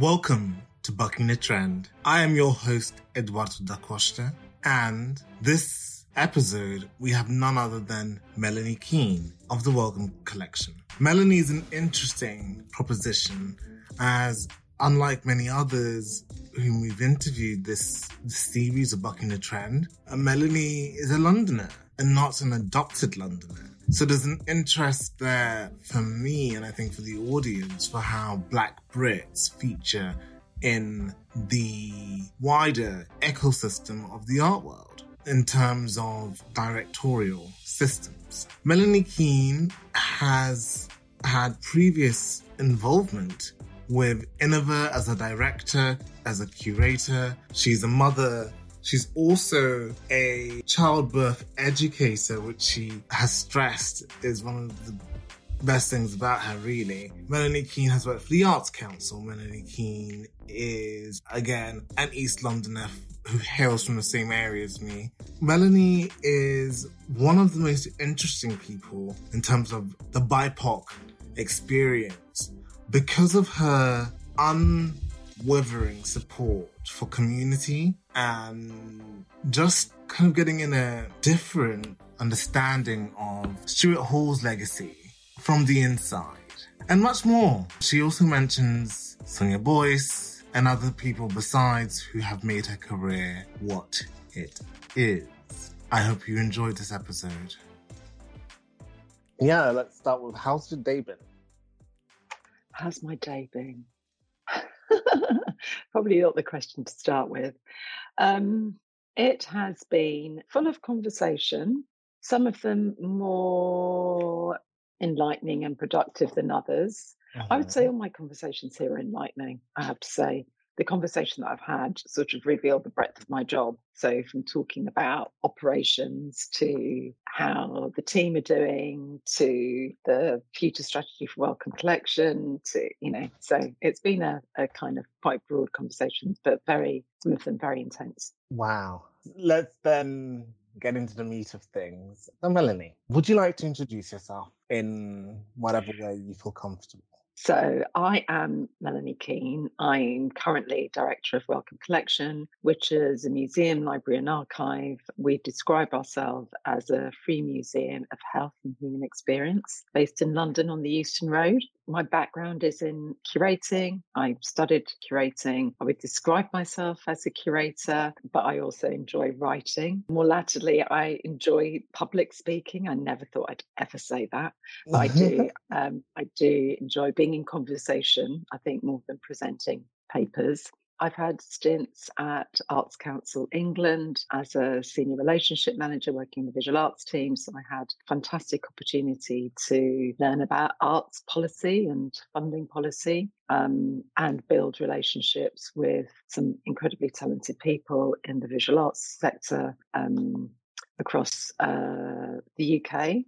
Welcome to Bucking the Trend. I am your host, Eduardo da Costa, and this episode we have none other than Melanie Keen of the Wellcome Collection. Melanie is an interesting proposition as unlike many others whom we've interviewed this, this series of Bucking the Trend, uh, Melanie is a Londoner and not an adopted Londoner. So there's an interest there for me and I think for the audience for how Black Brits feature in the wider ecosystem of the art world in terms of directorial systems. Melanie Keen has had previous involvement with Iniva as a director, as a curator. She's a mother She's also a childbirth educator, which she has stressed is one of the best things about her, really. Melanie Keen has worked for the Arts Council. Melanie Keen is, again, an East Londoner who hails from the same area as me. Melanie is one of the most interesting people in terms of the BIPOC experience because of her unwavering support for community and just kind of getting in a different understanding of Stuart Hall's legacy from the inside and much more. She also mentions Sonia Boyce and other people besides who have made her career what it is. I hope you enjoyed this episode. Yeah, let's start with how's your day been? How's my day been? Probably not the question to start with. Um, it has been full of conversation, some of them more enlightening and productive than others. Uh-huh. I would say uh-huh. all my conversations here are enlightening, I have to say the conversation that I've had sort of revealed the breadth of my job. So, from talking about operations to how the team are doing to the future strategy for Wellcome Collection to, you know, so it's been a, a kind of quite broad conversation, but very, some of them very intense. Wow. Let's then get into the meat of things. So, Melanie, would you like to introduce yourself in whatever way you feel comfortable? So, I am Melanie Keen. I'm currently director of Wellcome Collection, which is a museum, library, and archive. We describe ourselves as a free museum of health and human experience based in London on the Euston Road. My background is in curating. I studied curating. I would describe myself as a curator, but I also enjoy writing. More latterly, I enjoy public speaking. I never thought I'd ever say that, but I do. Um, I do enjoy being in conversation. I think more than presenting papers. I've had stints at Arts Council England as a senior relationship manager working in the visual arts team. So I had fantastic opportunity to learn about arts policy and funding policy um, and build relationships with some incredibly talented people in the visual arts sector um, across uh, the UK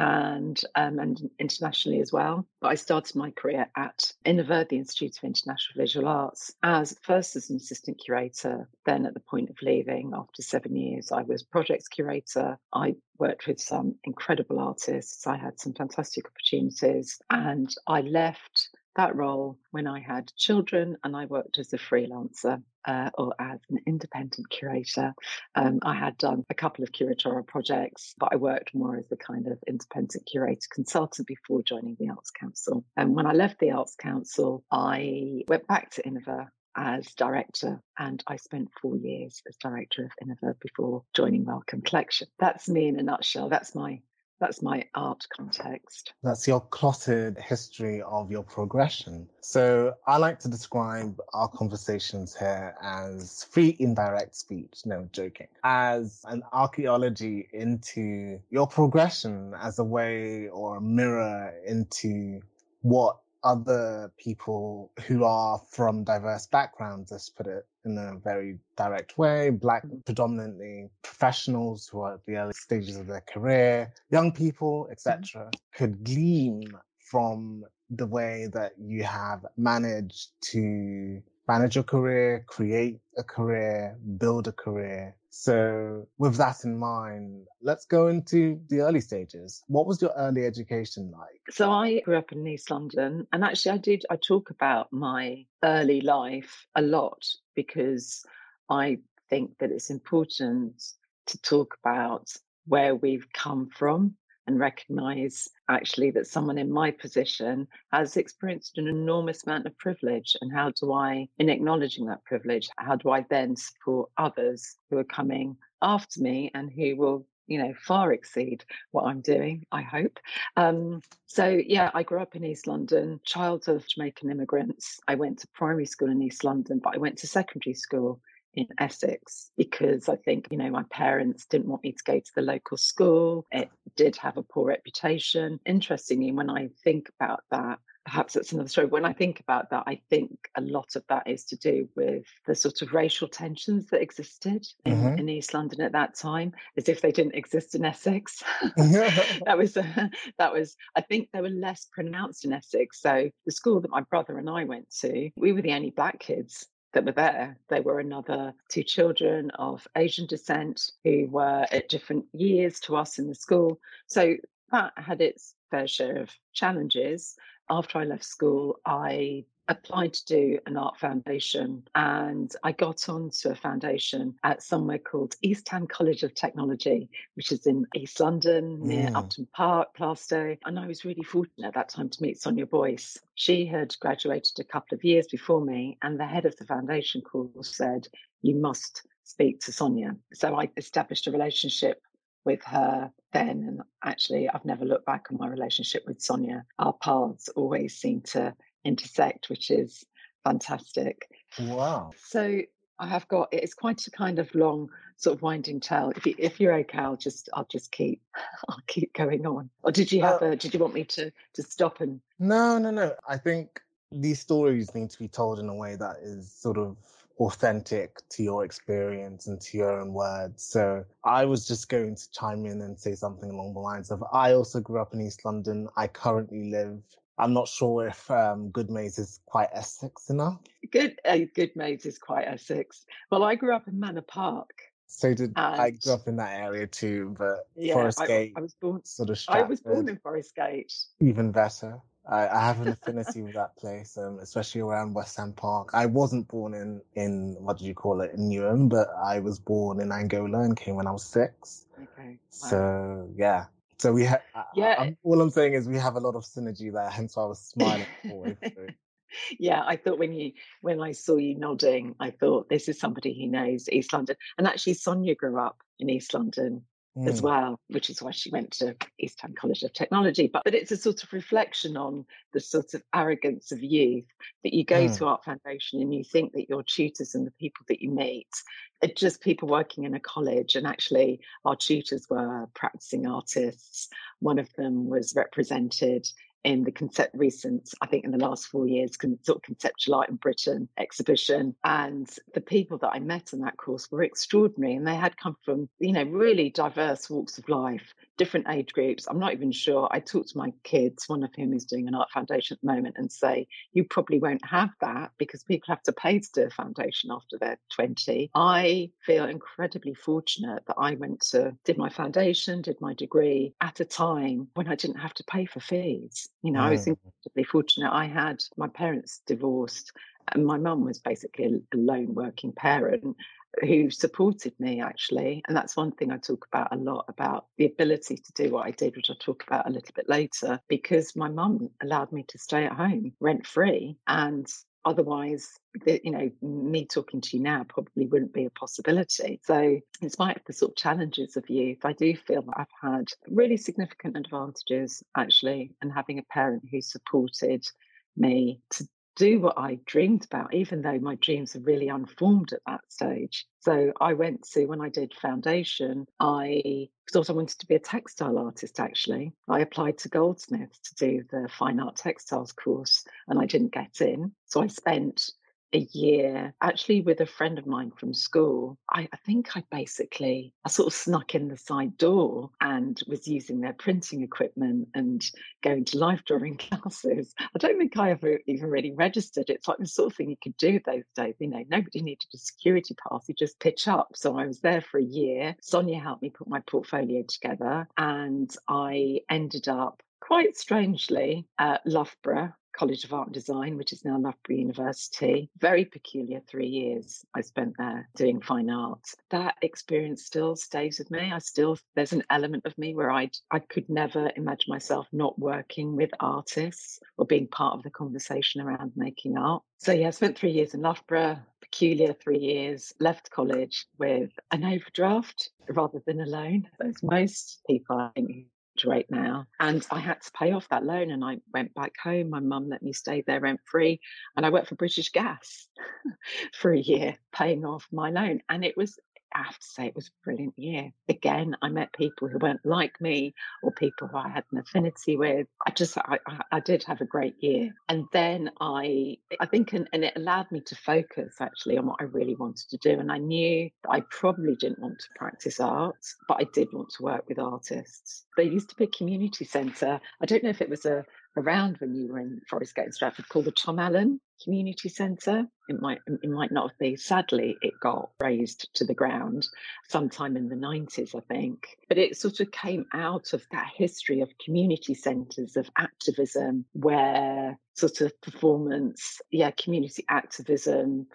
and um, and internationally as well. But I started my career at Iniva, the Institute of International Visual Arts, as first as an assistant curator. Then, at the point of leaving, after seven years, I was projects curator. I worked with some incredible artists. I had some fantastic opportunities, and I left that role when I had children and I worked as a freelancer uh, or as an independent curator. Um, I had done a couple of curatorial projects, but I worked more as a kind of independent curator consultant before joining the Arts Council. And when I left the Arts Council, I went back to Iniva as director, and I spent four years as director of Iniva before joining Wellcome Collection. That's me in a nutshell. That's my that's my art context. That's your clotted history of your progression. So I like to describe our conversations here as free indirect speech, no joking, as an archaeology into your progression as a way or a mirror into what other people who are from diverse backgrounds, let's put it in a very direct way, black predominantly professionals who are at the early stages of their career, young people, etc., mm-hmm. could glean from the way that you have managed to manage your career, create a career, build a career. So with that in mind, let's go into the early stages. What was your early education like? So I grew up in East London and actually I did I talk about my early life a lot because I think that it's important to talk about where we've come from and recognize actually that someone in my position has experienced an enormous amount of privilege. And how do I, in acknowledging that privilege, how do I then support others who are coming after me and who will you know, far exceed what I'm doing, I hope. Um, so, yeah, I grew up in East London, child of Jamaican immigrants. I went to primary school in East London, but I went to secondary school in Essex because I think, you know, my parents didn't want me to go to the local school. It did have a poor reputation. Interestingly, when I think about that, perhaps that's another story. When I think about that, I think a lot of that is to do with the sort of racial tensions that existed in, mm-hmm. in East London at that time, as if they didn't exist in Essex. that was uh, that was. I think they were less pronounced in Essex. So the school that my brother and I went to, we were the only black kids that were there. They were another two children of Asian descent who were at different years to us in the school. So that had its fair share of challenges. After I left school, I applied to do an art foundation and I got onto a foundation at somewhere called East Ham College of Technology, which is in East London near mm. Upton Park, Plaistow. And I was really fortunate at that time to meet Sonia Boyce. She had graduated a couple of years before me, and the head of the foundation course said, You must speak to Sonia. So I established a relationship with her then. And actually, I've never looked back on my relationship with Sonia. Our paths always seem to intersect, which is fantastic. Wow. So I have got it's quite a kind of long sort of winding tale. If you, if you're okay, I'll just I'll just keep I'll keep going on. Or did you have uh, a did you want me to to stop and No, no, no. I think these stories need to be told in a way that is sort of authentic to your experience and to your own words. So I was just going to chime in and say something along the lines of I also grew up in East London. I currently live I'm not sure if um, Goodmayes is quite Essex enough. Good, uh, is quite Essex. Well, I grew up in Manor Park. So did I grew up in that area too, but yeah, Forest Gate. I, I was born. Sort of. I was born in Forest Gate. Even better. I, I have an affinity with that place, um, especially around West Ham Park. I wasn't born in in what did you call it in Newham, but I was born in Angola and came when I was six. Okay. Wow. So yeah, so we have, yeah. I'm, all I'm saying is we have a lot of synergy there. Hence why I was smiling. yeah, I thought when you when I saw you nodding, I thought this is somebody who knows East London. And actually, Sonia grew up in East London mm. as well, which is why she went to East Ham College of Technology. But but it's a sort of reflection on the sort of arrogance of youth that you go mm. to Art Foundation and you think that your tutors and the people that you meet are just people working in a college. And actually, our tutors were practicing artists. One of them was represented in the concept recent, I think in the last four years, con- sort of conceptual art in Britain exhibition. And the people that I met in that course were extraordinary and they had come from, you know, really diverse walks of life different age groups. I'm not even sure. I talk to my kids, one of whom is doing an art foundation at the moment, and say, you probably won't have that because people have to pay to do a foundation after they're 20. I feel incredibly fortunate that I went to, did my foundation, did my degree at a time when I didn't have to pay for fees. You know, I was incredibly fortunate. I had my parents divorced and my mum was basically a lone working parent who supported me actually and that's one thing i talk about a lot about the ability to do what i did which i'll talk about a little bit later because my mum allowed me to stay at home rent free and otherwise the, you know me talking to you now probably wouldn't be a possibility. So in spite of the sort of challenges of youth i do feel that i've had really significant advantages actually and having a parent who supported me to do what I dreamed about, even though my dreams are really unformed at that stage. So I went to, when I did foundation, I thought I wanted to be a textile artist actually. I applied to Goldsmiths to do the fine art textiles course and I didn't get in. So I spent a year actually with a friend of mine from school. I, I, think I basically I sort of snuck in the side door and was using their printing equipment and going to life drawing classes. I don't think I ever even really registered. It's like the sort of thing you could do those days. You know, nobody needed a security pass. You just pitch up. So I was there for a year. Sonia helped me put my portfolio together and I ended up quite strangely at Loughborough College of Art and Design, which is now Loughborough University. Very peculiar three years I spent there doing fine arts. That experience still stays with me. I still there's an element of me where I I could never imagine myself not working with artists or being part of the conversation around making art. So yeah, I spent three years in Loughborough, peculiar three years, left college with an overdraft rather than a loan. As most people I think right now. And I had to pay off that loan and I went back home. My mum let me stay there rent free. And I worked for British Gas for a year, paying off my loan. And it was I have to say it was a brilliant year. Again, I met people who weren't like me or people who I had an affinity with. I just, I, I did have a great year. And then I, I think, and, and it allowed me to focus actually on what I really wanted to do. And I knew that I probably didn't want to practice art, but I did want to work with artists. There used to be a community centre. I don't know if it was a around when you were in Forest Gate and Stratford called the Tom Allen Community Centre. It might it might not been. Sadly, it got razed to the ground sometime in the 90s, I think. But it sort of came out of that history of community centres of activism where sort of performance, yeah, community activism,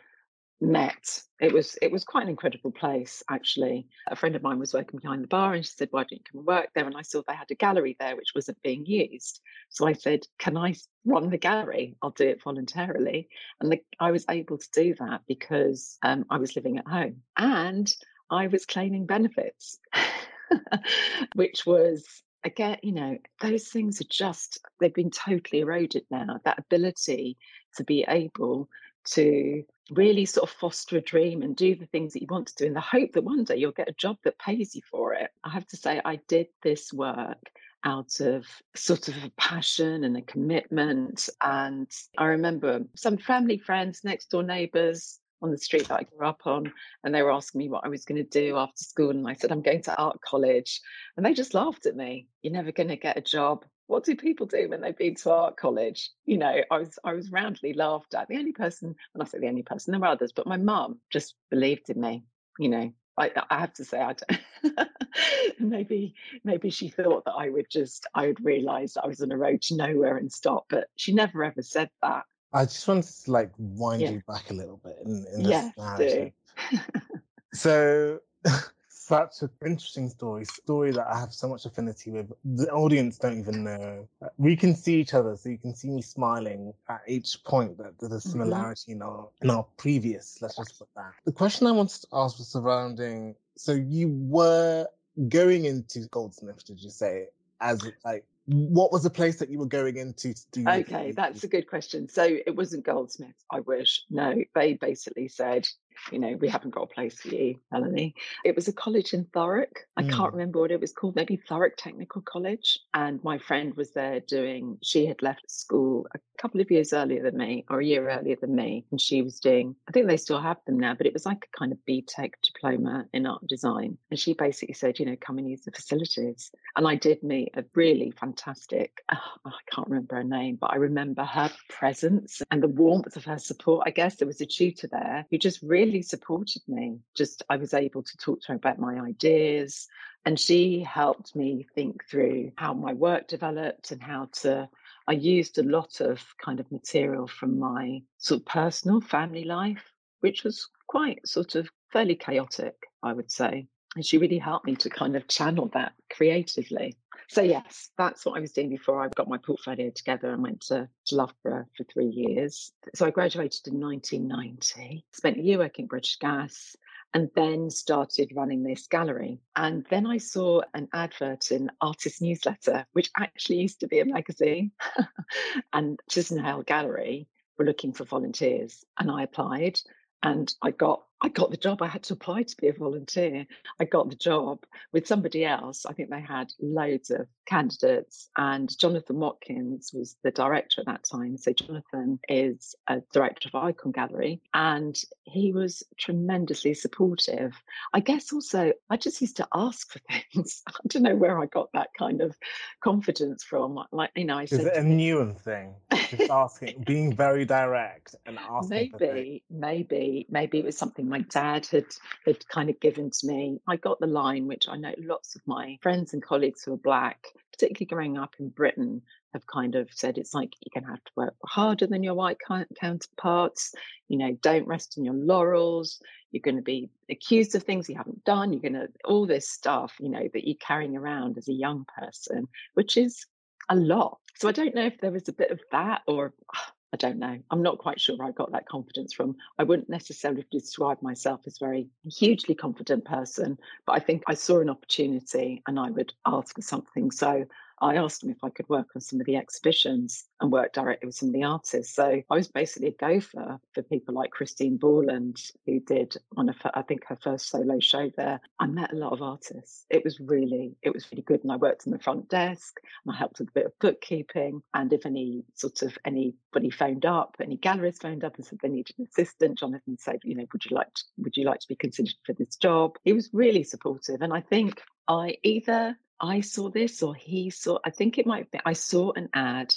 met. It was it was quite an incredible place actually. A friend of mine was working behind the bar and she said, Why don't you come and work there? And I saw they had a gallery there which wasn't being used. So I said, Can I run the gallery? I'll do it voluntarily. And the, I was able to do that because um, I was living at home and I was claiming benefits, which was again, you know, those things are just, they've been totally eroded now. That ability to be able to really sort of foster a dream and do the things that you want to do in the hope that one day you'll get a job that pays you for it. I have to say, I did this work out of sort of a passion and a commitment. And I remember some family friends, next door neighbors, on the street that I grew up on, and they were asking me what I was going to do after school. And I said, I'm going to art college. And they just laughed at me. You're never going to get a job what do people do when they've been to art college? You know, I was I was roundly laughed at. The only person, and I say the only person, there were others, but my mum just believed in me. You know, I, I have to say, I maybe maybe she thought that I would just I would realise I was on a road to nowhere and stop, but she never ever said that. I just wanted to like wind yeah. you back a little bit in, in this yeah, narrative. so such an interesting story, story that I have so much affinity with. The audience don't even know. We can see each other, so you can see me smiling at each point that there's a mm-hmm. similarity mm-hmm. in our in our previous. Let's just put that. The question I wanted to ask was surrounding. So you were going into Goldsmith, did you say, as like what was the place that you were going into to do okay that's a good question so it wasn't goldsmith i wish no they basically said you know, we haven't got a place for you, Melanie. It was a college in Thurrock. I mm. can't remember what it was called, maybe Thurrock Technical College. And my friend was there doing, she had left school a couple of years earlier than me, or a year earlier than me. And she was doing, I think they still have them now, but it was like a kind of BTEC diploma in art design. And she basically said, you know, come and use the facilities. And I did meet a really fantastic, oh, I can't remember her name, but I remember her presence and the warmth of her support. I guess there was a tutor there who just really really supported me. Just I was able to talk to her about my ideas, and she helped me think through how my work developed and how to. I used a lot of kind of material from my sort of personal family life, which was quite sort of fairly chaotic, I would say. And she really helped me to kind of channel that creatively. So yes, that's what I was doing before I got my portfolio together and went to, to Loughborough for three years. So I graduated in 1990, spent a year working British Gas, and then started running this gallery. And then I saw an advert in Artist Newsletter, which actually used to be a magazine, and Chisenhale Gallery were looking for volunteers. And I applied and I got I got the job. I had to apply to be a volunteer. I got the job with somebody else. I think they had loads of candidates, and Jonathan Watkins was the director at that time. So, Jonathan is a director of Ikon Gallery, and he was tremendously supportive. I guess also, I just used to ask for things. I don't know where I got that kind of confidence from. Like, you know, I said. Is it a Newham thing? Just asking, being very direct and asking. Maybe, maybe, maybe it was something my dad had had kind of given to me. I got the line, which I know lots of my friends and colleagues who are black, particularly growing up in Britain, have kind of said it's like you're going to have to work harder than your white counterparts. You know, don't rest on your laurels. You're going to be accused of things you haven't done. You're going to all this stuff, you know, that you're carrying around as a young person, which is a lot. So I don't know if there was a bit of that or I don't know. I'm not quite sure where I got that confidence from. I wouldn't necessarily describe myself as a very hugely confident person, but I think I saw an opportunity and I would ask for something. So I asked him if I could work on some of the exhibitions and work directly with some of the artists. So I was basically a gopher for people like Christine Borland, who did one of her, I think her first solo show there. I met a lot of artists. It was really, it was really good. And I worked on the front desk and I helped with a bit of bookkeeping. And if any sort of anybody phoned up, any galleries phoned up and said they needed an assistant, Jonathan said, you know, would you like to, would you like to be considered for this job? He was really supportive. And I think I either I saw this or he saw, I think it might be, I saw an ad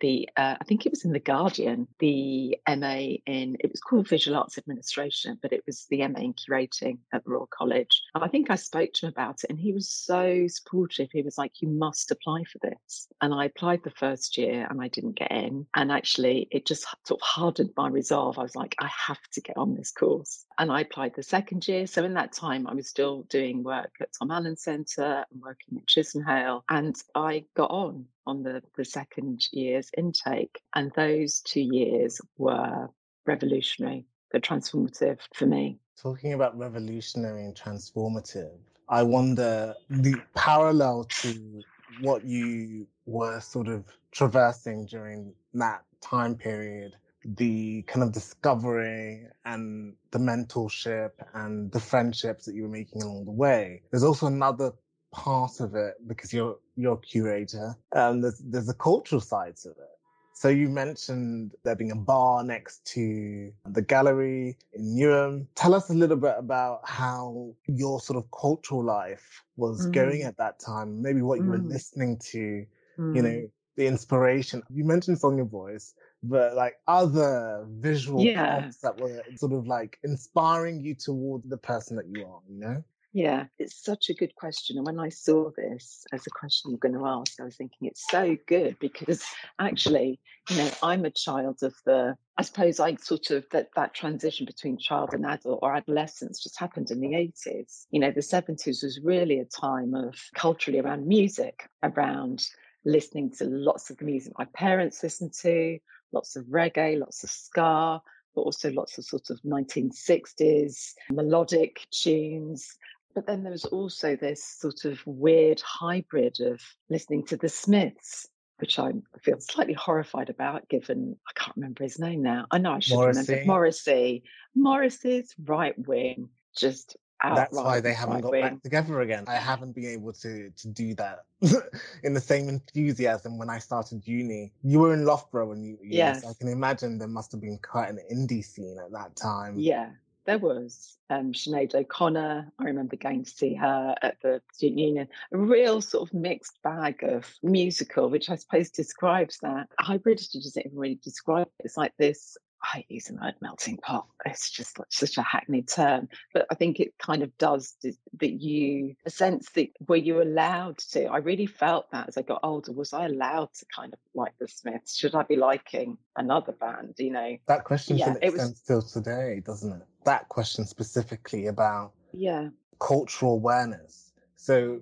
the, uh, I think it was in The Guardian, the MA in, it was called Visual Arts Administration, but it was the MA in curating at the Royal College. And I think I spoke to him about it and he was so supportive. He was like, you must apply for this. And I applied the first year and I didn't get in. And actually, it just sort of hardened my resolve. I was like, I have to get on this course. And I applied the second year. So in that time, I was still doing work at Tom Allen Centre and working at Chisenhale. And I got on on the, the second year's intake. And those two years were revolutionary, they're transformative for me. Talking about revolutionary and transformative, I wonder the parallel to what you were sort of traversing during that time period the kind of discovery and the mentorship and the friendships that you were making along the way. There's also another part of it because you're you're a curator. Um, there's there's a cultural side to it. So you mentioned there being a bar next to the gallery in Newham. Tell us a little bit about how your sort of cultural life was mm. going at that time. Maybe what you mm. were listening to. Mm. You know, mm. the inspiration. You mentioned Sonia Boyce, but like other visual yeah. prompts that were sort of like inspiring you toward the person that you are. You know. Yeah, it's such a good question. And when I saw this as a question you're going to ask, I was thinking it's so good because actually, you know, I'm a child of the, I suppose I sort of, that, that transition between child and adult or adolescence just happened in the 80s. You know, the 70s was really a time of culturally around music, around listening to lots of music my parents listened to, lots of reggae, lots of ska, but also lots of sort of 1960s melodic tunes but then there was also this sort of weird hybrid of listening to the Smiths, which I feel slightly horrified about, given I can't remember his name now. I know I should Morrissey. remember Morrissey. Morrissey's right wing, just That's why they haven't got back together again. I haven't been able to to do that in the same enthusiasm when I started uni. You were in Loughborough when you, yes. I can imagine there must have been quite an indie scene at that time. Yeah, there was um, Sinead O'Connor. I remember going to see her at the Student Union. A real sort of mixed bag of musical, which I suppose describes that. Hybridity doesn't even really describe it. It's like this I use the word melting pot. It's just such a hackneyed term, but I think it kind of does that you a sense that were you allowed to. I really felt that as I got older. Was I allowed to kind of like the Smiths? Should I be liking another band? You know, that question yeah, it was, still today, doesn't it? That question specifically about yeah cultural awareness. So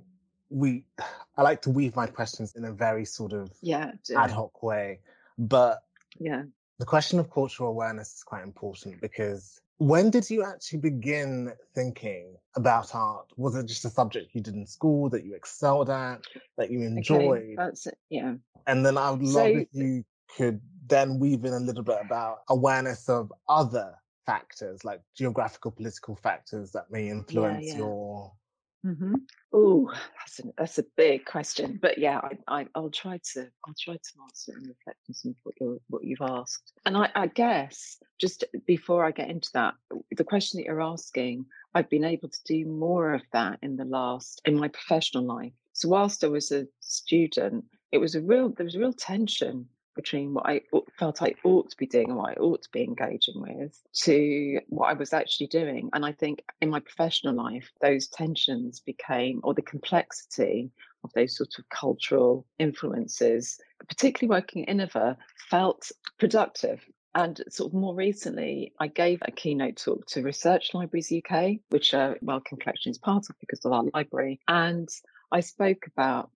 we, I like to weave my questions in a very sort of yeah ad hoc way, but yeah the question of cultural awareness is quite important because when did you actually begin thinking about art? Was it just a subject you did in school that you excelled at, that you enjoyed? Okay, that's it, yeah. And then I would love so, if you could then weave in a little bit about awareness of other factors, like geographical, political factors that may influence yeah, yeah. your Mm-hmm. Oh, that's, that's a big question, but yeah, I, I, will try to I'll try to answer and reflect on some of what you what you've asked. And I, I guess just before I get into that, the question that you're asking, I've been able to do more of that in the last in my professional life. So whilst I was a student, it was a real there was a real tension between what I felt I ought to be doing and what I ought to be engaging with to what I was actually doing. And I think in my professional life, those tensions became, or the complexity of those sort of cultural influences, particularly working at Iniva, felt productive. And sort of more recently, I gave a keynote talk to Research Libraries UK, which uh, Wellcome Collection is part of because of our library. And I spoke about,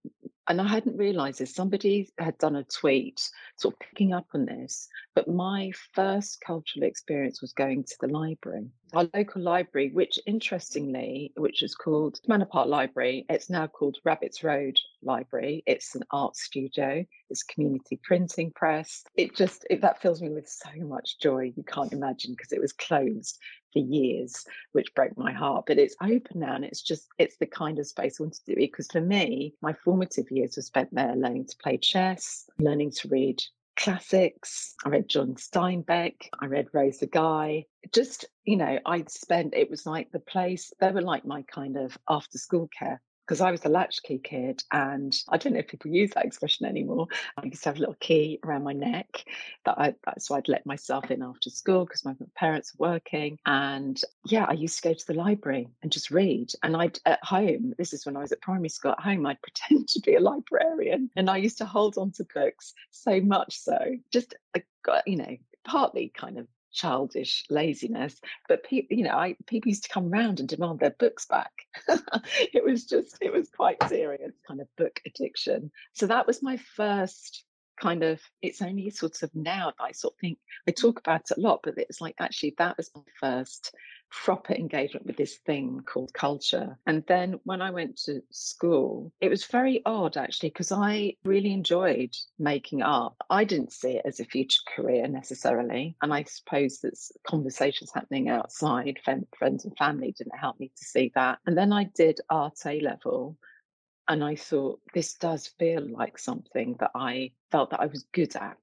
and I hadn't realized this, somebody had done a tweet sort of picking up on this, but my first cultural experience was going to the library. Our local library, which interestingly, which is called Manor Park Library, it's now called Rabbits Road Library. It's an art studio, it's community printing press. It just, it, that fills me with so much joy, you can't imagine, because it was closed for years, which broke my heart. But it's open now and it's just, it's the kind of space I want to do. Because for me, my formative years were spent there learning to play chess, learning to read classics. I read John Steinbeck. I read Rosa Guy. Just, you know, I'd spent, it was like the place, they were like my kind of after school care because I was a latchkey kid and I don't know if people use that expression anymore. I used to have a little key around my neck that I uh, so I'd let myself in after school because my parents were working. And yeah, I used to go to the library and just read. And I'd at home, this is when I was at primary school at home, I'd pretend to be a librarian and I used to hold on to books so much so. Just uh, I got you know, partly kind of childish laziness but people you know I, people used to come round and demand their books back. It was just it was quite serious kind of book addiction. So that was my first kind of it's only sort of now that i sort of think i talk about it a lot but it's like actually that was my first proper engagement with this thing called culture. And then when I went to school, it was very odd actually, because I really enjoyed making art. I didn't see it as a future career necessarily. And I suppose that conversations happening outside, friends and family didn't help me to see that. And then I did art A level. And I thought, this does feel like something that I felt that I was good at.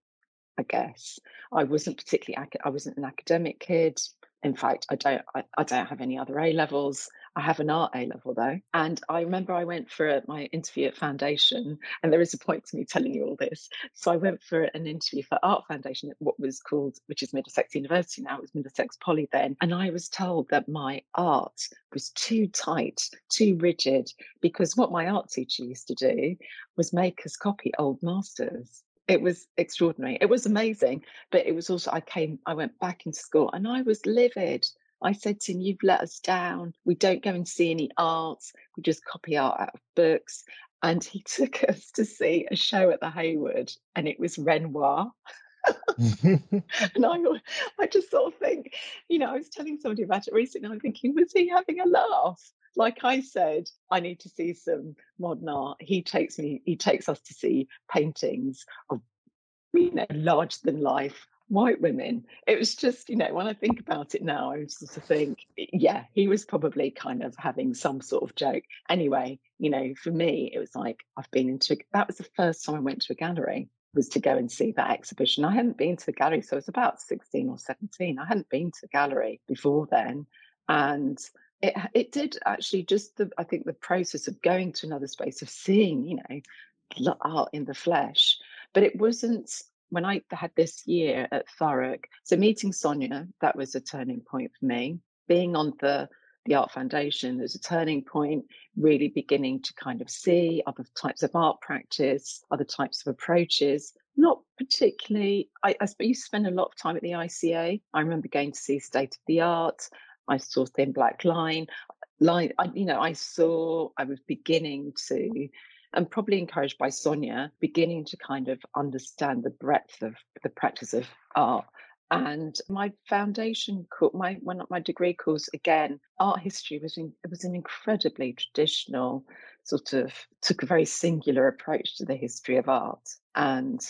I guess I wasn't particularly I wasn't an academic kid. In fact, I don't I, I, don't have any other A levels. I have an art A level though. And I remember I went for my interview at Foundation, and there is a point to me telling you all this. So I went for an interview for Art Foundation at what was called, which is Middlesex University now, it was Middlesex Poly then. And I was told that my art was too tight, too rigid, because what my art teacher used to do was make us copy old masters it was extraordinary. It was amazing, but it was also I came, I went back into school and I was livid. I said to him, You've let us down. We don't go and see any arts. We just copy art out of books. And he took us to see a show at the Hayward, and it was Renoir. and I, I just sort of think, you know, I was telling somebody about it recently. I'm thinking, was he having a laugh? Like I said, I need to see some modern art. He takes me, he takes us to see paintings of, you know, larger than life white women. It was just, you know, when I think about it now, I just think, yeah, he was probably kind of having some sort of joke. Anyway, you know, for me, it was like I've been into that was the first time I went to a gallery was to go and see that exhibition. I hadn't been to a gallery, so I was about 16 or 17. I hadn't been to a gallery before then. And it it did actually just the I think the process of going to another space of seeing you know art in the flesh, but it wasn't when I had this year at Thurrock. So meeting Sonia that was a turning point for me. Being on the the Art Foundation was a turning point, really beginning to kind of see other types of art practice, other types of approaches. Not particularly, I, I you spend a lot of time at the ICA. I remember going to see State of the Art. I saw Thin Black Line. Line, I, you know, I saw, I was beginning to, and probably encouraged by Sonia, beginning to kind of understand the breadth of the practice of art. And my foundation my one my degree course again, art history was in, it was an incredibly traditional sort of took a very singular approach to the history of art. And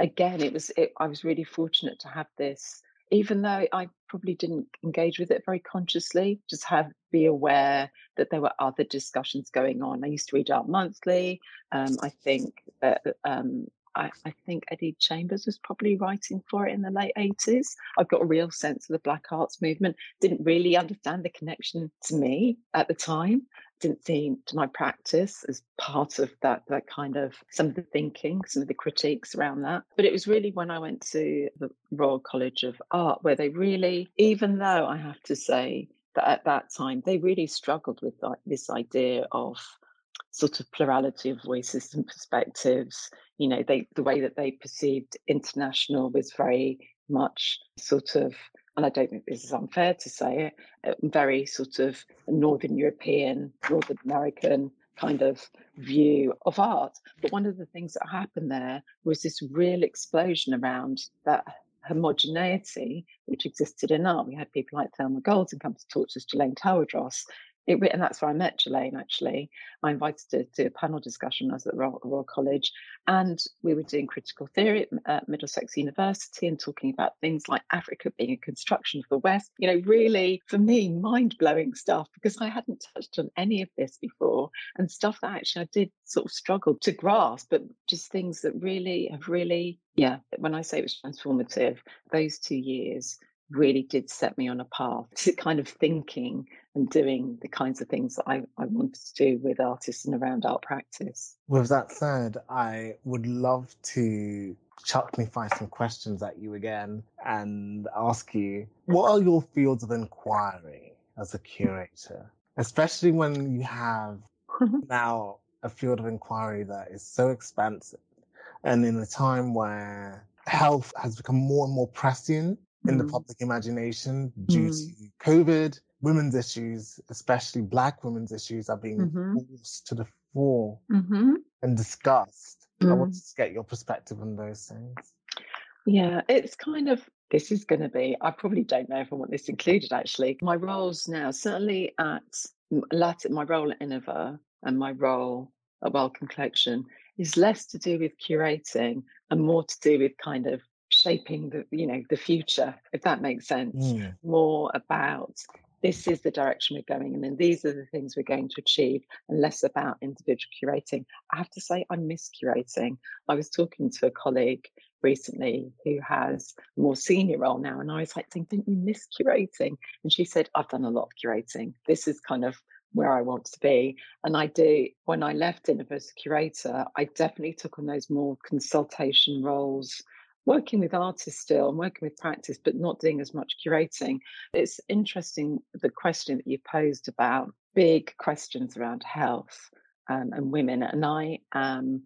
again, it was it, I was really fortunate to have this even though I probably didn't engage with it very consciously, just have be aware that there were other discussions going on. I used to read Art Monthly. Um, I think that um, I, I, think Eddie Chambers was probably writing for it in the late 80s. I've got a real sense of the Black Arts movement. Didn't really understand the connection to me at the time. Didn't to my practice as part of that that kind of some of the thinking, some of the critiques around that. But it was really when I went to the Royal College of Art where they really, even though I have to say that at that time they really struggled with like, this idea of sort of plurality of voices and perspectives. You know, they the way that they perceived international was very much sort of, and I don't think this is unfair to say it, a very sort of Northern European, Northern American kind of view of art. But one of the things that happened there was this real explosion around that homogeneity which existed in art. We had people like Thelma Golden come to talk to us, Gilane Tawadros, it, and that's where I met Gilane actually. I invited her to a panel discussion I was at Royal, Royal College, and we were doing critical theory at Middlesex University and talking about things like Africa being a construction of the West. You know, really, for me, mind blowing stuff because I hadn't touched on any of this before and stuff that actually I did sort of struggle to grasp, but just things that really have really, yeah, when I say it was transformative, those two years really did set me on a path to kind of thinking and doing the kinds of things that I, I wanted to do with artists and around art practice. With that said, I would love to chuck me fire some questions at you again and ask you what are your fields of inquiry as a curator, especially when you have now a field of inquiry that is so expansive and in a time where health has become more and more prescient in the mm. public imagination due mm. to COVID. Women's issues, especially Black women's issues, are being mm-hmm. forced to the fore mm-hmm. and discussed. Mm. I wanted to get your perspective on those things. Yeah, it's kind of this is going to be. I probably don't know if I want this included. Actually, my roles now, certainly at Latin, my role at Iniva and my role at Wellcome Collection is less to do with curating and more to do with kind of shaping the you know the future if that makes sense mm. more about this is the direction we're going in and these are the things we're going to achieve and less about individual curating i have to say i miss curating i was talking to a colleague recently who has a more senior role now and i was like don't you miss curating and she said i've done a lot of curating this is kind of where I want to be. And I do, when I left Iniva as curator, I definitely took on those more consultation roles, working with artists still and working with practice, but not doing as much curating. It's interesting the question that you posed about big questions around health um, and women. And I am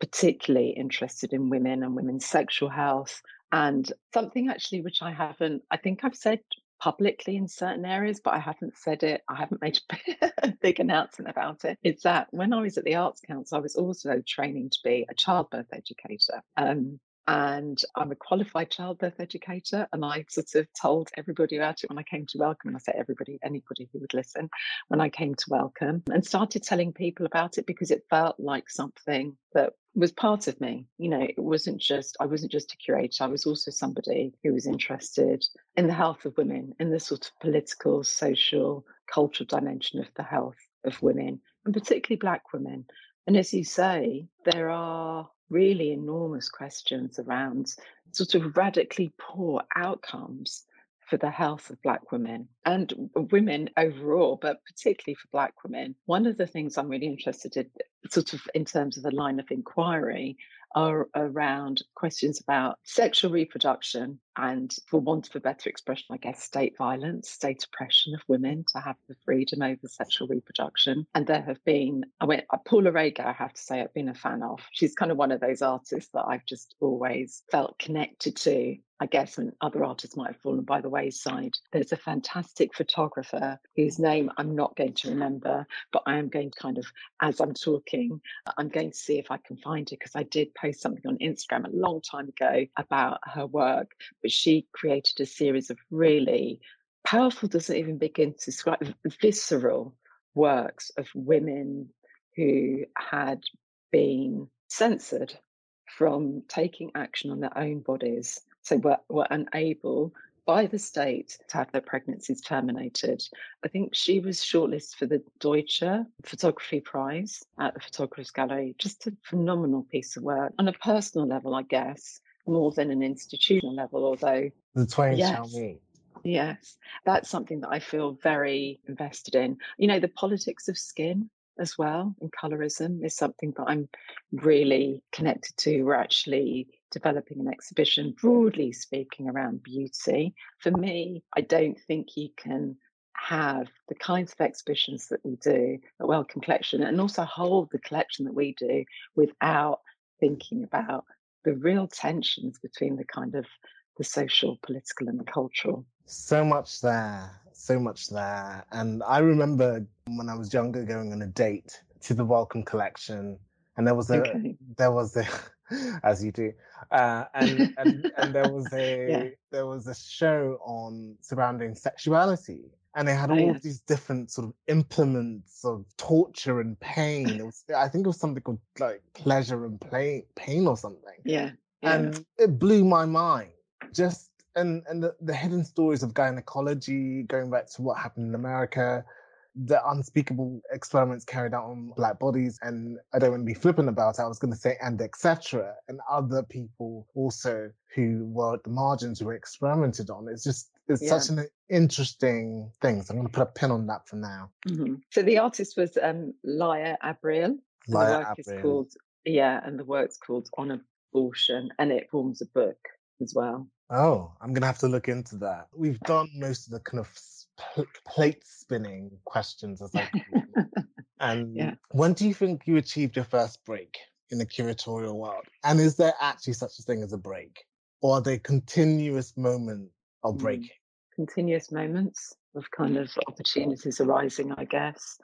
particularly interested in women and women's sexual health. And something actually which I haven't, I think I've said publicly in certain areas, but I haven't said it. I haven't made a big announcement about it. It's that when I was at the Arts Council, I was also training to be a childbirth educator. Um, and I'm a qualified childbirth educator. And I sort of told everybody about it when I came to Wellcome. And I say everybody, anybody who would listen, when I came to Wellcome and started telling people about it because it felt like something that was part of me. You know, it wasn't just, I wasn't just a curator. I was also somebody who was interested in the health of women, in the sort of political, social, cultural dimension of the health of women, and particularly Black women. And as you say, there are really enormous questions around sort of radically poor outcomes for the health of Black women and women overall, but particularly for Black women. One of the things I'm really interested in, sort of in terms of the line of inquiry, are around questions about sexual reproduction and, for want of a better expression, I guess, state violence, state oppression of women to have the freedom over sexual reproduction. And there have been, I went, uh, Paula Rego, I have to say, I've been a fan of. She's kind of one of those artists that I've just always felt connected to I guess, and other artists might have fallen by the wayside. There's a fantastic photographer whose name I'm not going to remember, but I am going to kind of, as I'm talking, I'm going to see if I can find it because I did post something on Instagram a long time ago about her work, but she created a series of really powerful, doesn't even begin to describe, visceral works of women who had been censored from taking action on their own bodies. So were, were unable by the state to have their pregnancies terminated. I think she was shortlisted for the Deutsche Photography Prize at the Photographers Gallery. Just a phenomenal piece of work on a personal level, I guess, more than an institutional level, although. The twain yes, shall meet. Yes, that's something that I feel very invested in. You know, the politics of skin as well and colorism is something that I'm really connected to. We're actually developing an exhibition, broadly speaking, around beauty. For me, I don't think you can have the kinds of exhibitions that we do at Wellcome Collection and also hold the collection that we do without thinking about the real tensions between the kind of the social, political, and the cultural. So much there, so much there. And I remember when I was younger going on a date to the Wellcome Collection, and there was a okay. there was a as you do, uh, and, and and there was a yeah. there was a show on surrounding sexuality, and they had oh, all yes. of these different sort of implements of torture and pain. It was, I think it was something called like pleasure and pain, pain or something. Yeah. yeah. And it blew my mind. Just and and the, the hidden stories of gynecology, going back to what happened in America, the unspeakable experiments carried out on black bodies and i don't want to be flippant about it i was going to say and etc and other people also who were at the margins who were experimented on it's just it's yeah. such an interesting thing so i'm going to put a pin on that for now mm-hmm. so the artist was um Laia Abril Laia the work Abril. is called yeah and the work's called on abortion and it forms a book as well oh i'm going to have to look into that we've done most of the kind of pl- plate spinning questions, as I call them. and yeah. when do you think you achieved your first break in the curatorial world? And is there actually such a thing as a break? Or are they continuous moments of hmm. breaking? Continuous moments of kind of opportunities arising, I guess.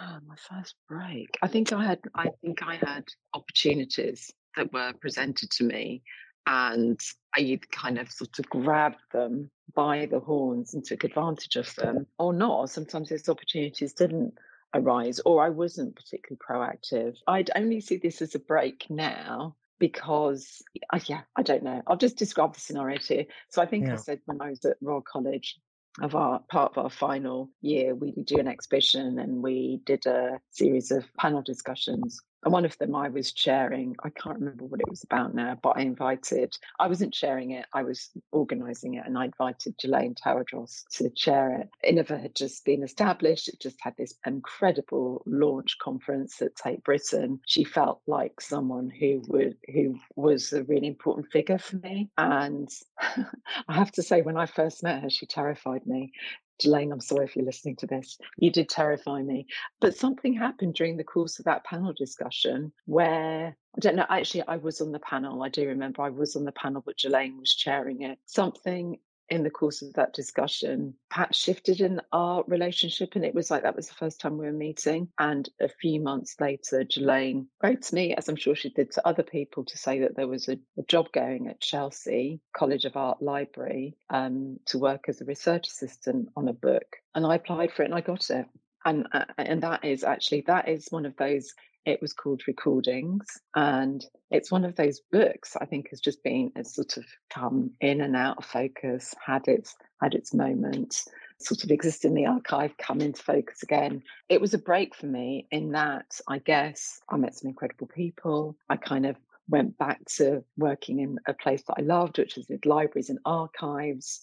Yeah, my first break. I think I had I think I had opportunities that were presented to me and I kind of sort of grabbed them by the horns and took advantage of them, or not. Sometimes those opportunities didn't arise, or I wasn't particularly proactive. I'd only see this as a break now because, uh, yeah, I don't know. I'll just describe the scenario to you. So I think yeah. I said when I was at Royal College, of our part of our final year, we do an exhibition and we did a series of panel discussions and one of them I was chairing. I can't remember what it was about now, but I invited, I wasn't chairing it, I was organising it, and I invited Gilane Tawadros to chair it. Iniva had just been established, it just had this incredible launch conference at Tate Britain. She felt like someone who would who was a really important figure for me. And I have to say, when I first met her, she terrified me Gilane, I'm sorry if you're listening to this. You did terrify me. But something happened during the course of that panel discussion where I don't know, actually, I was on the panel. I do remember I was on the panel, but Gilane was chairing it. Something in the course of that discussion perhaps shifted in our relationship and it was like that was the first time we were meeting and a few months later Gilane wrote to me as I'm sure she did to other people to say that there was a, a job going at Chelsea College of Art Library um, to work as a research assistant on a book and I applied for it and I got it. And uh, and that is actually that is one of those it was called Recordings. And it's one of those books I think has just been it's sort of come in and out of focus, had its had its moments, sort of exist in the archive, come into focus again. It was a break for me in that I guess I met some incredible people. I kind of went back to working in a place that I loved, which was with libraries and archives.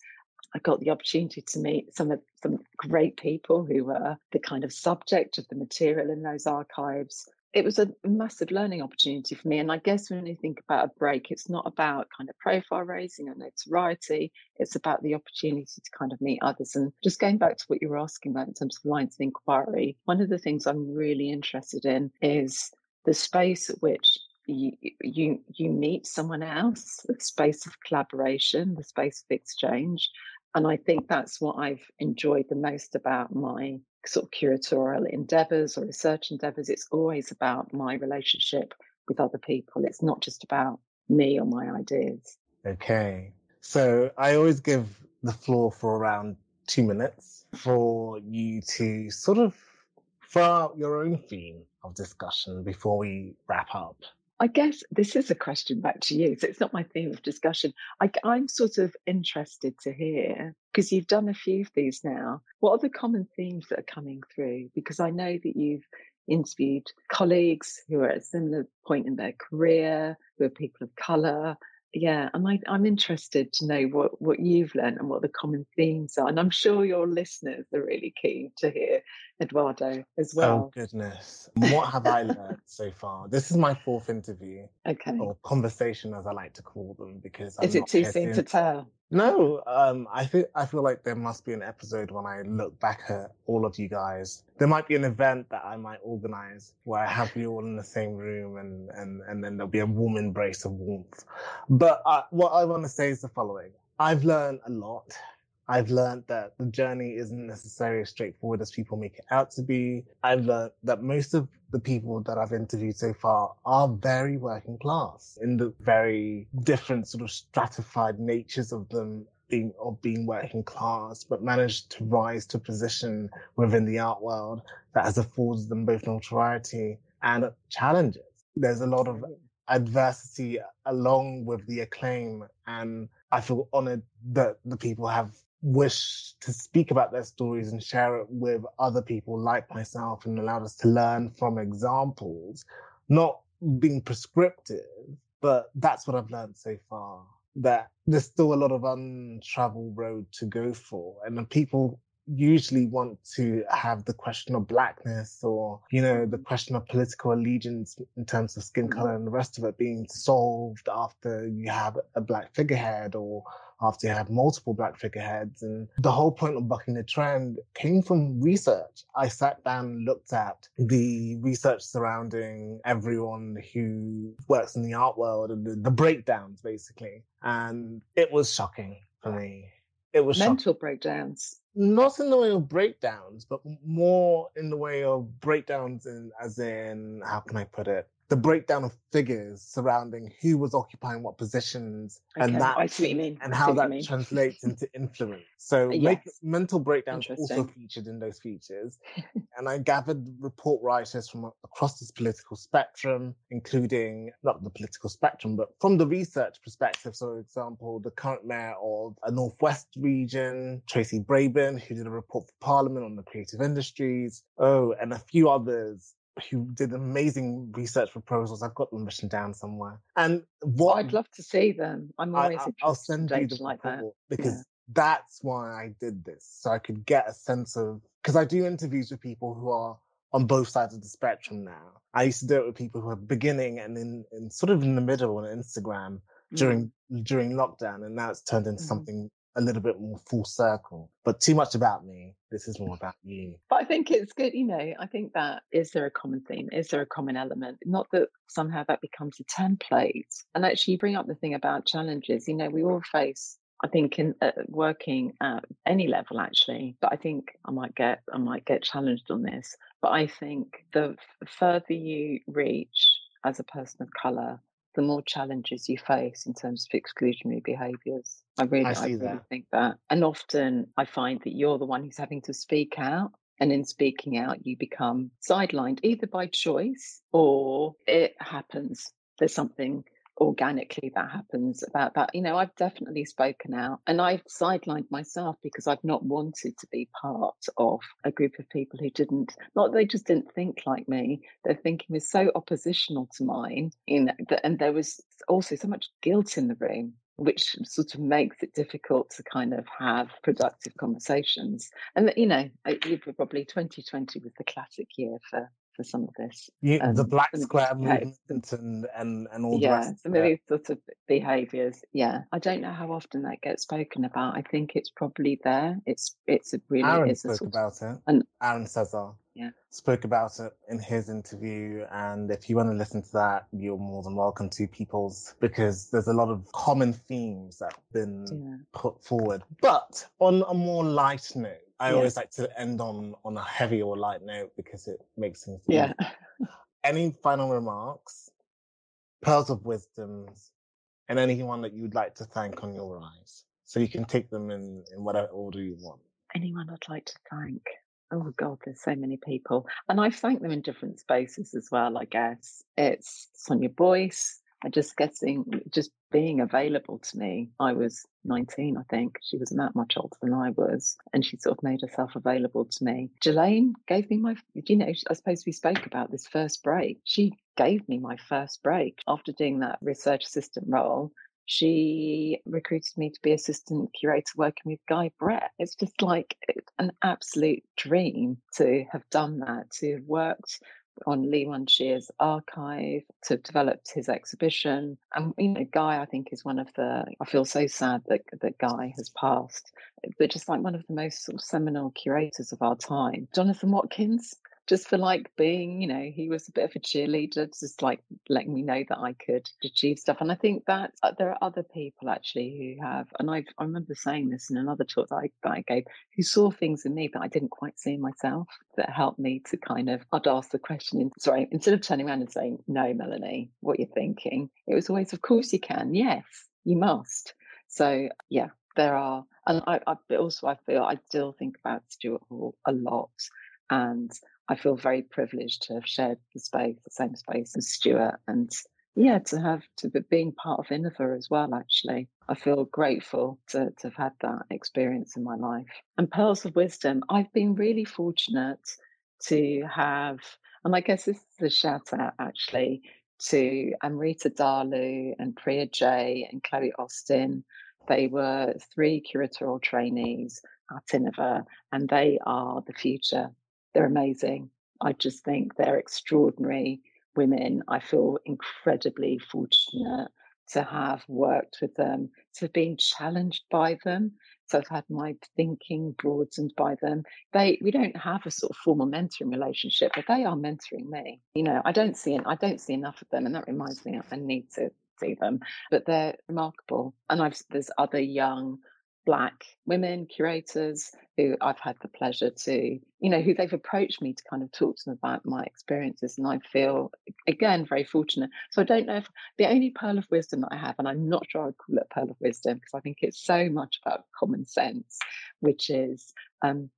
I got the opportunity to meet some of some great people who were the kind of subject of the material in those archives it was a massive learning opportunity for me. And I guess when you think about a break, it's not about kind of profile raising and notoriety. It's about the opportunity to kind of meet others. And just going back to what you were asking about in terms of lines of inquiry, one of the things I'm really interested in is the space at which you you you meet someone else, the space of collaboration, the space of exchange. And I think that's what I've enjoyed the most about my sort of curatorial endeavors or research endeavors. It's always about my relationship with other people. It's not just about me or my ideas. Okay. So I always give the floor for around two minutes for you to sort of throw out your own theme of discussion before we wrap up. I guess this is a question back to you. So it's not my theme of discussion. I, I'm sort of interested to hear because you've done a few of these now. What are the common themes that are coming through? Because I know that you've interviewed colleagues who are at a similar point in their career, who are people of colour, yeah, and I, I'm interested to know what, what you've learned and what the common themes are. And I'm sure your listeners are really keen to hear Eduardo as oh, well. Oh, goodness. What have I learned so far? This is my fourth interview. Okay. Or conversation, as I like to call them, because I'm is it too soon to tell? No, um, I think I feel like there must be an episode when I look back at all of you guys. There might be an event that I might organize where I have you all in the same room, and and and then there'll be a warm embrace of warmth. But uh, what I want to say is the following: I've learned a lot I've learned that the journey isn't necessarily as straightforward as people make it out to be. I've learned that most of the people that I've interviewed so far are very working class in the very different sort of stratified natures of them being of being working class, but managed to rise to a position within the art world that has afforded them both notoriety and challenges. There's a lot of adversity along with the acclaim and I feel honored that the people have wish to speak about their stories and share it with other people like myself and allowed us to learn from examples, not being prescriptive, but that's what I've learned so far. That there's still a lot of untraveled road to go for. And people usually want to have the question of blackness or, you know, the question of political allegiance in terms of skin color and the rest of it being solved after you have a black figurehead or after you have multiple black figureheads. And the whole point of bucking the trend came from research. I sat down and looked at the research surrounding everyone who works in the art world and the, the breakdowns, basically. And it was shocking for me. It was mental shocking. breakdowns not in the way of breakdowns, but more in the way of breakdowns in, as in, how can I put it? The breakdown of figures surrounding who was occupying what positions okay, and that I see mean. and how that translates into influence. So yes. make, mental breakdowns also featured in those features. and I gathered report writers from across this political spectrum, including not the political spectrum, but from the research perspective. So, for example, the current mayor of a Northwest region, Tracy Brabin, who did a report for Parliament on the creative industries. Oh, and a few others who did amazing research proposals. I've got them written down somewhere. And what I'd love to see them. I'm always I, I'll send you the like that because yeah. that's why I did this, so I could get a sense of because I do interviews with people who are on both sides of the spectrum now. I used to do it with people who are beginning and in, in sort of in the middle on Instagram during mm. during lockdown, and now it's turned into mm. something a little bit more full circle. But too much about me. This is more about you. But I think it's good, you know, I think that is there a common theme? Is there a common element? Not that somehow that becomes a template. And actually, you bring up the thing about challenges. You know, we all face I think in uh, working at any level actually, but I think I might get I might get challenged on this. But I think the further you reach as a person of color, the more challenges you face in terms of exclusionary behaviours. I really, I, I really that. think that. And often I find that you're the one who's having to speak out. And in speaking out, you become sidelined either by choice or it happens. There's something organically that happens about that. You know, I've definitely spoken out and I've sidelined myself because I've not wanted to be part of a group of people who didn't, not they just didn't think like me. Their thinking was so oppositional to mine, you know, and there was also so much guilt in the room which sort of makes it difficult to kind of have productive conversations. And you know, you probably 2020 was the classic year for for some of this. Yeah, um, the Black Square movement and, and, and all yeah, the some of these sort of behaviours. Yeah, I don't know how often that gets spoken about. I think it's probably there. It's it's a really Aaron it's spoke about of, it. And Aaron Cezar yeah. spoke about it in his interview. And if you want to listen to that, you're more than welcome to People's because there's a lot of common themes that have been yeah. put forward. But on a more light note, I yeah. always like to end on on a heavy or light note because it makes things. Yeah. Any final remarks, pearls of wisdoms, and anyone that you'd like to thank on your rise? So you can take them in in whatever order you want. Anyone I'd like to thank. Oh God, there's so many people. And I've thanked them in different spaces as well, I guess. It's Sonia Boyce, and just guessing, just being available to me. I was 19, I think. She wasn't that much older than I was. And she sort of made herself available to me. Gilane gave me my, you know, I suppose we spoke about this first break. She gave me my first break after doing that research assistant role she recruited me to be assistant curator working with Guy Brett. It's just like an absolute dream to have done that, to have worked on Lee Shear's archive, to develop his exhibition. And, you know, Guy, I think, is one of the, I feel so sad that, that Guy has passed, but just like one of the most sort of seminal curators of our time. Jonathan Watkins, just for like being, you know, he was a bit of a cheerleader, just like letting me know that I could achieve stuff. And I think that uh, there are other people actually who have, and I, I remember saying this in another talk that I, that I gave, who saw things in me that I didn't quite see myself that helped me to kind of, I'd ask the question, in, sorry, instead of turning around and saying, no, Melanie, what you're thinking, it was always, of course you can. Yes, you must. So yeah, there are, and I, I also I feel I still think about Stuart Hall a lot, and I feel very privileged to have shared the space, the same space as Stuart, and yeah, to have to be being part of Iniva as well. Actually, I feel grateful to, to have had that experience in my life. And pearls of wisdom, I've been really fortunate to have, and I guess this is a shout out actually to Amrita Dhallu and Priya Jay and Chloe Austin. They were three curatorial trainees at Iniva, and they are the future they're amazing. I just think they're extraordinary women. I feel incredibly fortunate to have worked with them, to have been challenged by them. So I've had my thinking broadened by them. They we don't have a sort of formal mentoring relationship, but they are mentoring me. You know, I don't see I don't see enough of them, and that reminds me I need to see them. But they're remarkable. And I've there's other young black women curators who I've had the pleasure to, you know, who they've approached me to kind of talk to them about my experiences. And I feel, again, very fortunate. So I don't know if the only pearl of wisdom that I have, and I'm not sure I'd call it pearl of wisdom because I think it's so much about common sense, which is um,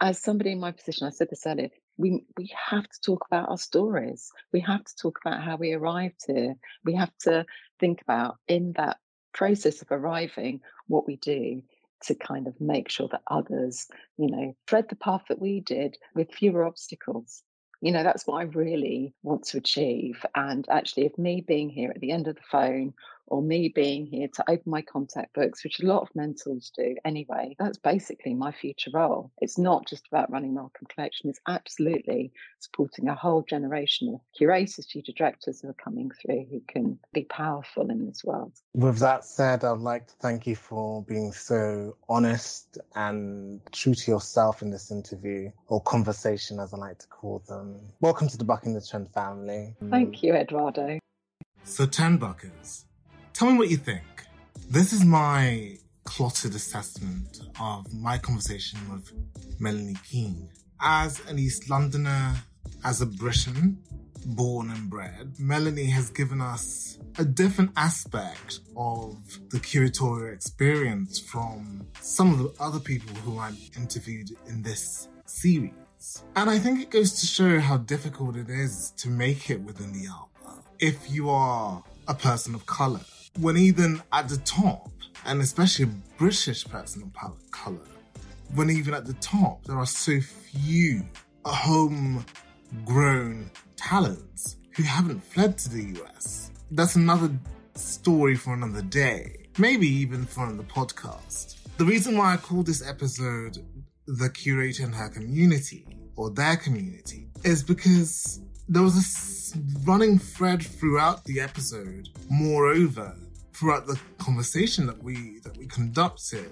as somebody in my position, I said this earlier, we we have to talk about our stories. We have to talk about how we arrived here. We have to think about in that process of arriving what we do to kind of make sure that others, you know, tread the path that we did with fewer obstacles. You know, that's what I really want to achieve. And actually, if me being here at the end of the phone or me being here to open my contact books, which a lot of mentors do anyway, that's basically my future role. It's not just about running Wellcome Collection, it's absolutely supporting a whole generation of curators, tutor directors who are coming through who can be powerful in this world. With that said, I'd like to thank you for being so honest and true to yourself in this interview or conversation, as I like to call them. Welcome to the Bucking the Trend family. Thank you, Eduardo. So, 10 buckers. Tell me what you think. This is my clotted assessment of my conversation with Melanie Keen. As an East Londoner, as a Briton, born and bred, Melanie has given us a different aspect of the curatorial experience from some of the other people who I've interviewed in this series. And I think it goes to show how difficult it is to make it within the art world if you are a person of color when even at the top, and especially a British person of color, when even at the top, there are so few homegrown talents who haven't fled to the US. That's another story for another day, maybe even for another podcast. The reason why I call this episode The Curator and Her Community, or Their Community, is because there was a running thread throughout the episode. Moreover, throughout the conversation that we that we conducted,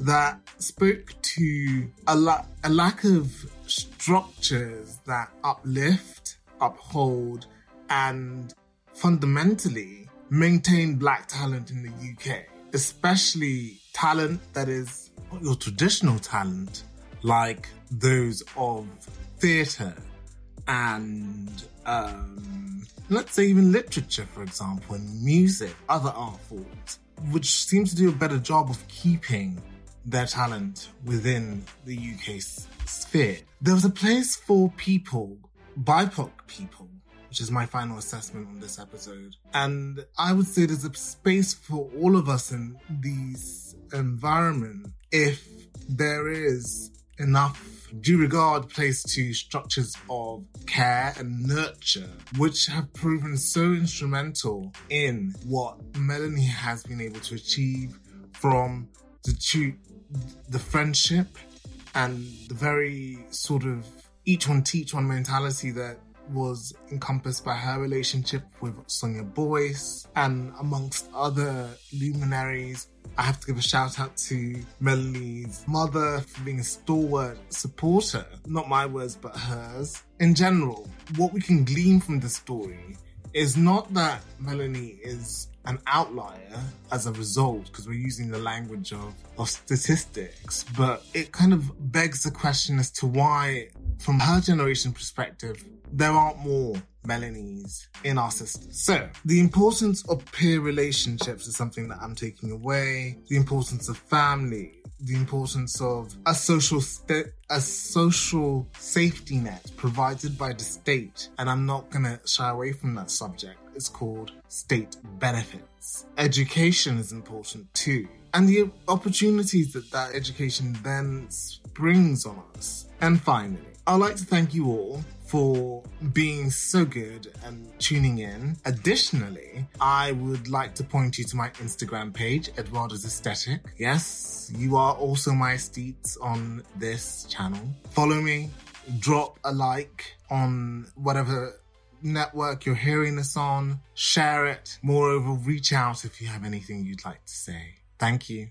that spoke to a, la- a lack of structures that uplift, uphold, and fundamentally maintain black talent in the UK, especially talent that is your traditional talent, like those of theatre and um, let's say even literature, for example, and music, other art forms, which seem to do a better job of keeping their talent within the UK sphere. There was a place for people, BIPOC people, which is my final assessment on this episode. And I would say there's a space for all of us in these environment if there is enough due regard placed to structures of care and nurture, which have proven so instrumental in what Melanie has been able to achieve from the two, the friendship and the very sort of each one teach one mentality that was encompassed by her relationship with Sonia Boyce and amongst other luminaries. I have to give a shout out to Melanie's mother for being a stalwart supporter, not my words, but hers. In general, what we can glean from the story is not that Melanie is an outlier as a result, because we're using the language of, of statistics, but it kind of begs the question as to why, from her generation perspective, there aren't more Melanies in our system. So, the importance of peer relationships is something that I'm taking away. The importance of family, the importance of a social st- a social safety net provided by the state, and I'm not gonna shy away from that subject. It's called state benefits. Education is important too, and the opportunities that that education then springs on us. And finally, I'd like to thank you all for being so good and tuning in. Additionally, I would like to point you to my Instagram page, Edwardo's Aesthetic. Yes, you are also my esteets on this channel. Follow me, drop a like on whatever network you're hearing this on, share it. Moreover, reach out if you have anything you'd like to say. Thank you.